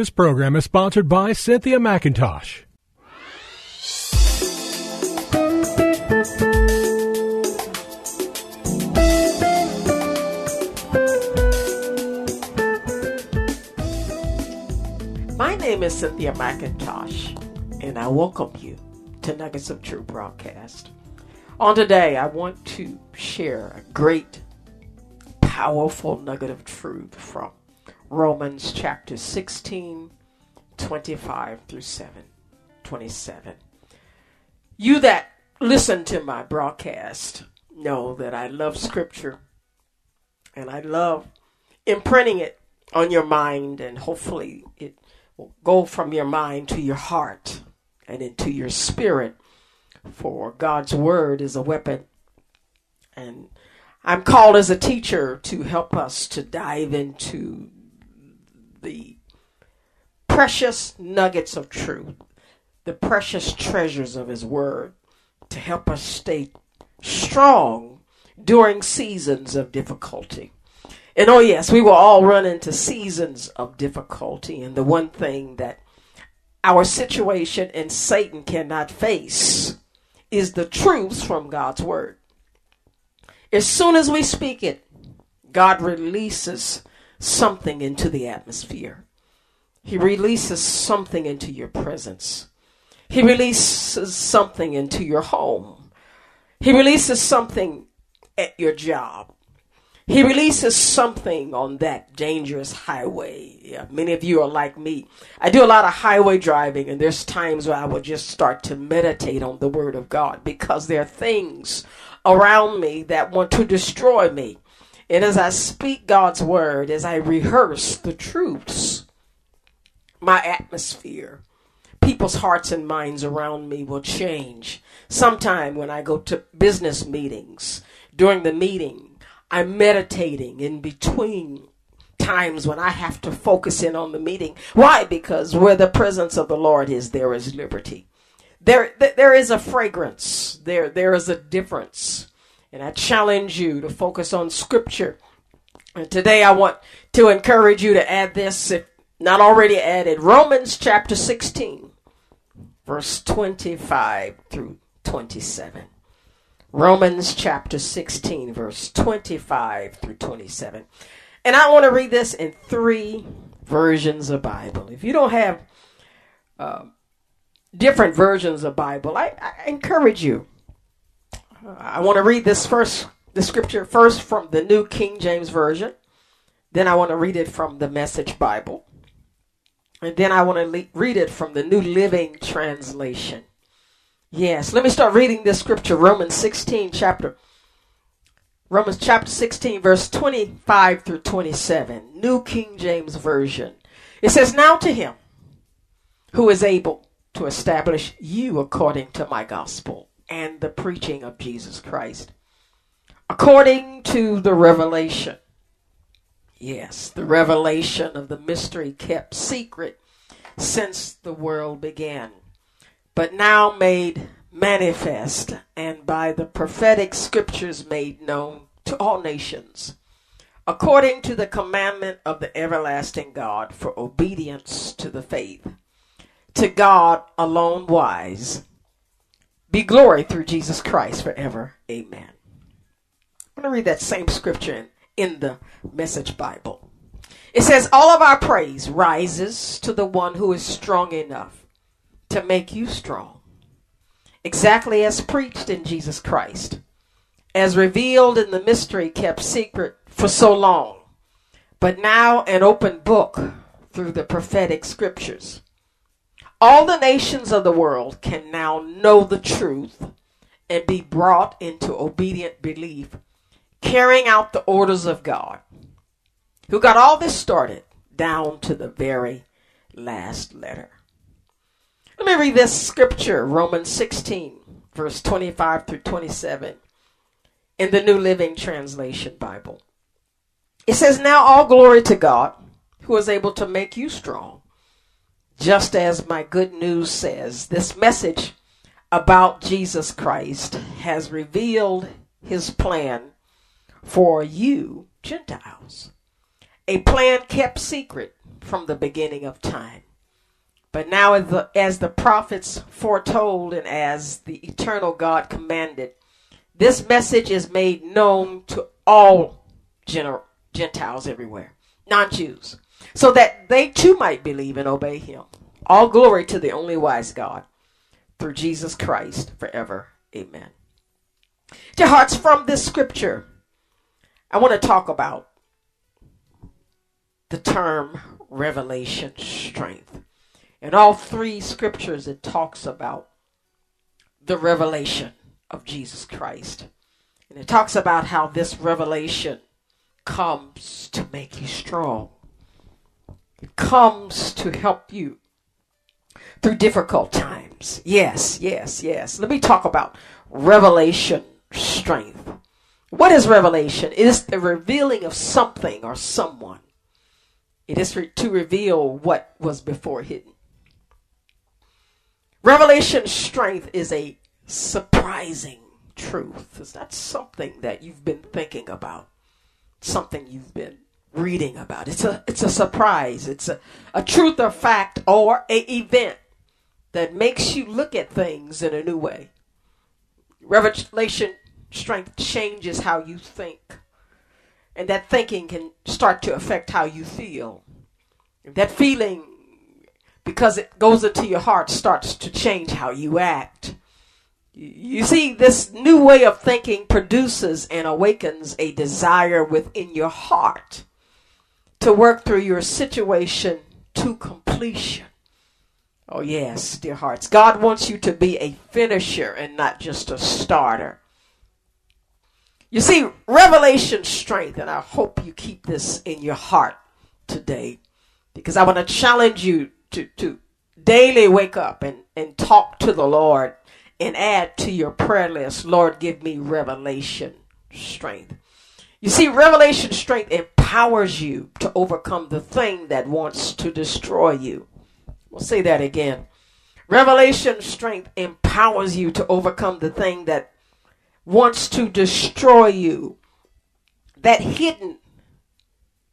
This program is sponsored by Cynthia McIntosh. My name is Cynthia McIntosh, and I welcome you to Nuggets of Truth broadcast. On today, I want to share a great, powerful nugget of truth from Romans chapter 16, 25 through 7, 27. You that listen to my broadcast know that I love scripture and I love imprinting it on your mind, and hopefully it will go from your mind to your heart and into your spirit. For God's word is a weapon, and I'm called as a teacher to help us to dive into the precious nuggets of truth, the precious treasures of His Word, to help us stay strong during seasons of difficulty. And oh, yes, we will all run into seasons of difficulty. And the one thing that our situation and Satan cannot face is the truths from God's Word. As soon as we speak it, God releases something into the atmosphere. He releases something into your presence. He releases something into your home. He releases something at your job. He releases something on that dangerous highway. Yeah, many of you are like me. I do a lot of highway driving, and there's times where I will just start to meditate on the Word of God because there are things around me that want to destroy me. And as I speak God's word, as I rehearse the truths, my atmosphere, people's hearts and minds around me will change. Sometime when I go to business meetings, during the meeting, I'm meditating in between times when I have to focus in on the meeting. Why? Because where the presence of the Lord is, there is liberty. There, there is a fragrance. There, there is a difference. And I challenge you to focus on scripture. And today I want to encourage you to add this, if not already added, Romans chapter 16, verse 25 through 27. Romans chapter 16, verse 25 through 27. And I want to read this in three versions of Bible. If you don't have uh, different versions of Bible, I, I encourage you I want to read this first, the scripture first from the New King James Version. Then I want to read it from the Message Bible. And then I want to le- read it from the New Living Translation. Yes, let me start reading this scripture, Romans 16, chapter. Romans chapter 16, verse 25 through 27, New King James Version. It says, Now to him who is able to establish you according to my gospel and the preaching of Jesus Christ. According to the revelation, yes, the revelation of the mystery kept secret since the world began, but now made manifest and by the prophetic scriptures made known to all nations, according to the commandment of the everlasting God for obedience to the faith, to God alone wise be glory through Jesus Christ forever. Amen. I'm going to read that same scripture in, in the Message Bible. It says, All of our praise rises to the one who is strong enough to make you strong, exactly as preached in Jesus Christ, as revealed in the mystery kept secret for so long, but now an open book through the prophetic scriptures all the nations of the world can now know the truth and be brought into obedient belief, carrying out the orders of God, who got all this started down to the very last letter. Let me read this scripture, Romans 16, verse 25 through 27, in the New Living Translation Bible. It says, Now all glory to God, who is able to make you strong just as my good news says, this message about Jesus Christ has revealed his plan for you, Gentiles. A plan kept secret from the beginning of time. But now, as the, as the prophets foretold and as the eternal God commanded, this message is made known to all Gentiles everywhere, non Jews, so that they too might believe and obey him. All glory to the only wise God through Jesus Christ forever. Amen. Dear hearts, from this scripture, I want to talk about the term revelation strength. In all three scriptures, it talks about the revelation of Jesus Christ. And it talks about how this revelation comes to make you strong. Comes to help you through difficult times. Yes, yes, yes. Let me talk about revelation strength. What is revelation? It is the revealing of something or someone. It is to reveal what was before hidden. Revelation strength is a surprising truth. Is that something that you've been thinking about? Something you've been reading about. It's a it's a surprise. It's a, a truth or fact or a event that makes you look at things in a new way. Revelation strength changes how you think. And that thinking can start to affect how you feel. That feeling, because it goes into your heart, starts to change how you act. You see, this new way of thinking produces and awakens a desire within your heart to work through your situation to completion. Oh, yes, dear hearts. God wants you to be a finisher and not just a starter. You see, revelation strength, and I hope you keep this in your heart today because I want to challenge you to, to daily wake up and, and talk to the Lord and add to your prayer list, Lord, give me revelation strength. You see, revelation strength empowers you to overcome the thing that wants to destroy you. We'll say that again. Revelation strength empowers you to overcome the thing that wants to destroy you. That hidden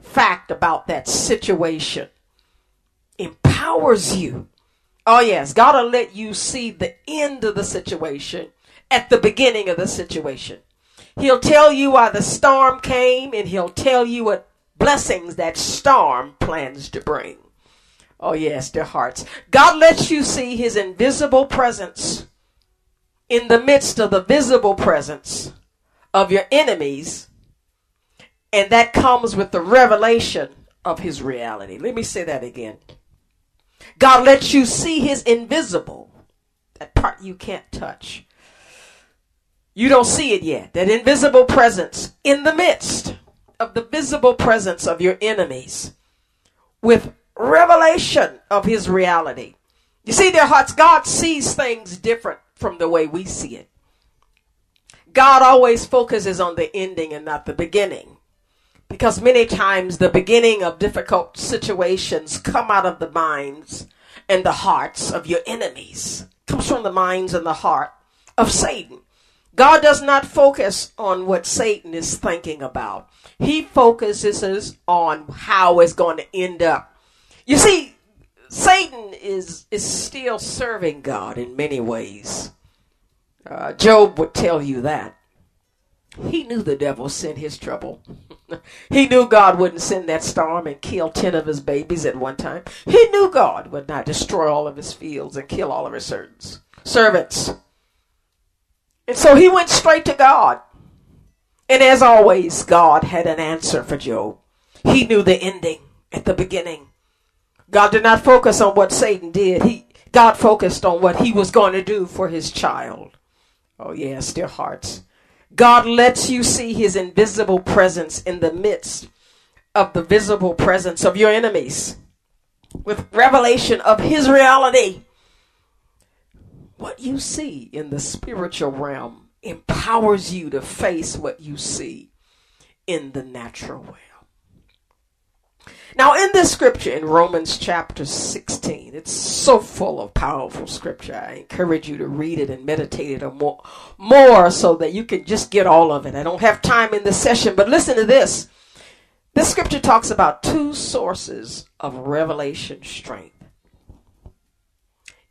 fact about that situation empowers you. Oh, yes, God will let you see the end of the situation at the beginning of the situation. He'll tell you why the storm came and he'll tell you what blessings that storm plans to bring. Oh, yes, dear hearts. God lets you see his invisible presence in the midst of the visible presence of your enemies, and that comes with the revelation of his reality. Let me say that again. God lets you see his invisible, that part you can't touch. You don't see it yet. That invisible presence in the midst of the visible presence of your enemies with revelation of his reality. You see, their hearts, God sees things different from the way we see it. God always focuses on the ending and not the beginning. Because many times the beginning of difficult situations come out of the minds and the hearts of your enemies. Comes from the minds and the heart of Satan. God does not focus on what Satan is thinking about. He focuses on how it's going to end up you see, Satan is is still serving God in many ways. Uh, Job would tell you that. He knew the devil sent his trouble. he knew God wouldn't send that storm and kill 10 of his babies at one time. He knew God would not destroy all of his fields and kill all of his servants. servants. And so he went straight to God. And as always, God had an answer for Job. He knew the ending at the beginning. God did not focus on what Satan did. He God focused on what he was going to do for his child. Oh yes, dear hearts. God lets you see his invisible presence in the midst of the visible presence of your enemies with revelation of his reality. What you see in the spiritual realm empowers you to face what you see in the natural realm. Now, in this scripture in Romans chapter 16, it's so full of powerful scripture. I encourage you to read it and meditate it more, more so that you can just get all of it. I don't have time in this session, but listen to this. This scripture talks about two sources of revelation strength.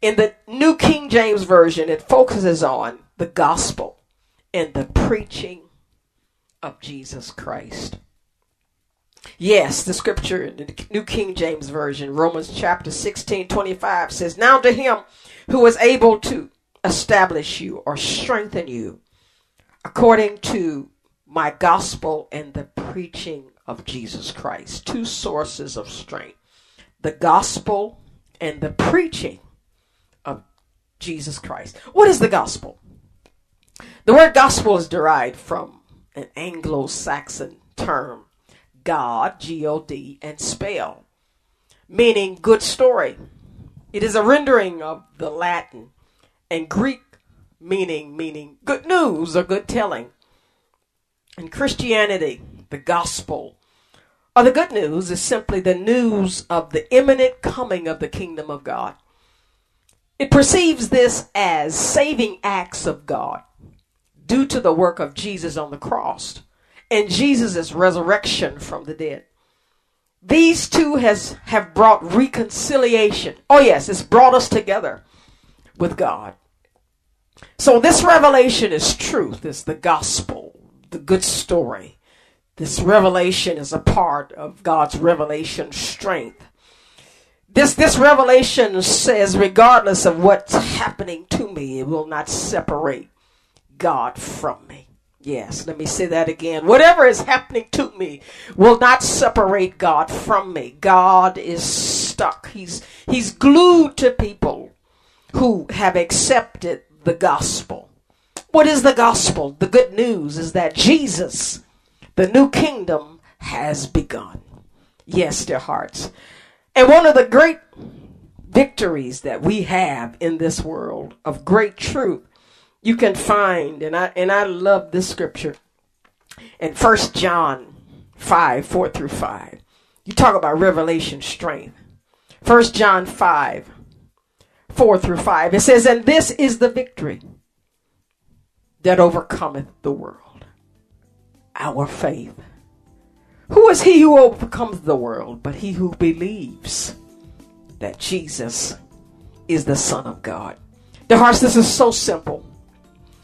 In the New King James Version, it focuses on the gospel and the preaching of Jesus Christ. Yes, the scripture in the New King James Version, Romans chapter 16, 25 says, Now to him who is able to establish you or strengthen you according to my gospel and the preaching of Jesus Christ. Two sources of strength the gospel and the preaching Jesus Christ. What is the gospel? The word gospel is derived from an Anglo Saxon term, God, G O D, and spell, meaning good story. It is a rendering of the Latin and Greek meaning meaning good news or good telling. In Christianity, the gospel or the good news is simply the news of the imminent coming of the kingdom of God. It perceives this as saving acts of God due to the work of Jesus on the cross and Jesus' resurrection from the dead. These two has have brought reconciliation. Oh yes, it's brought us together with God. So this revelation is truth, it's the gospel, the good story. This revelation is a part of God's revelation strength. This this revelation says regardless of what's happening to me, it will not separate God from me. Yes, let me say that again. Whatever is happening to me will not separate God from me. God is stuck. He's he's glued to people who have accepted the gospel. What is the gospel? The good news is that Jesus, the new kingdom, has begun. Yes, dear hearts. And one of the great victories that we have in this world of great truth you can find, and I and I love this scripture in First John five four through five. You talk about revelation strength. First John five four through five. It says, "And this is the victory that overcometh the world, our faith." Who is he who overcomes the world but he who believes that Jesus is the Son of God? The hearts, this is so simple.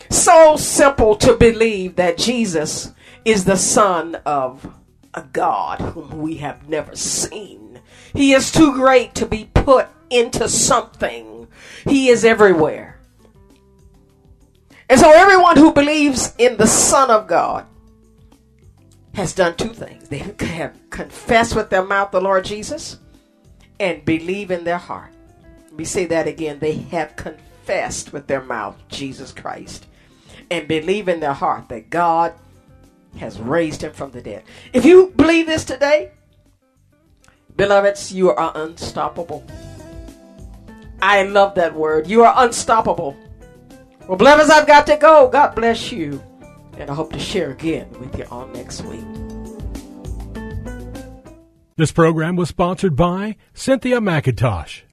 So simple to believe that Jesus is the Son of a God whom we have never seen. He is too great to be put into something. He is everywhere. And so everyone who believes in the Son of God has done two things. They have confessed with their mouth the Lord Jesus and believe in their heart. Let me say that again. They have confessed with their mouth Jesus Christ and believe in their heart that God has raised him from the dead. If you believe this today, beloveds, you are unstoppable. I love that word. You are unstoppable. Well, beloveds, I've got to go. God bless you. And I hope to share again with you on next week. This program was sponsored by Cynthia McIntosh.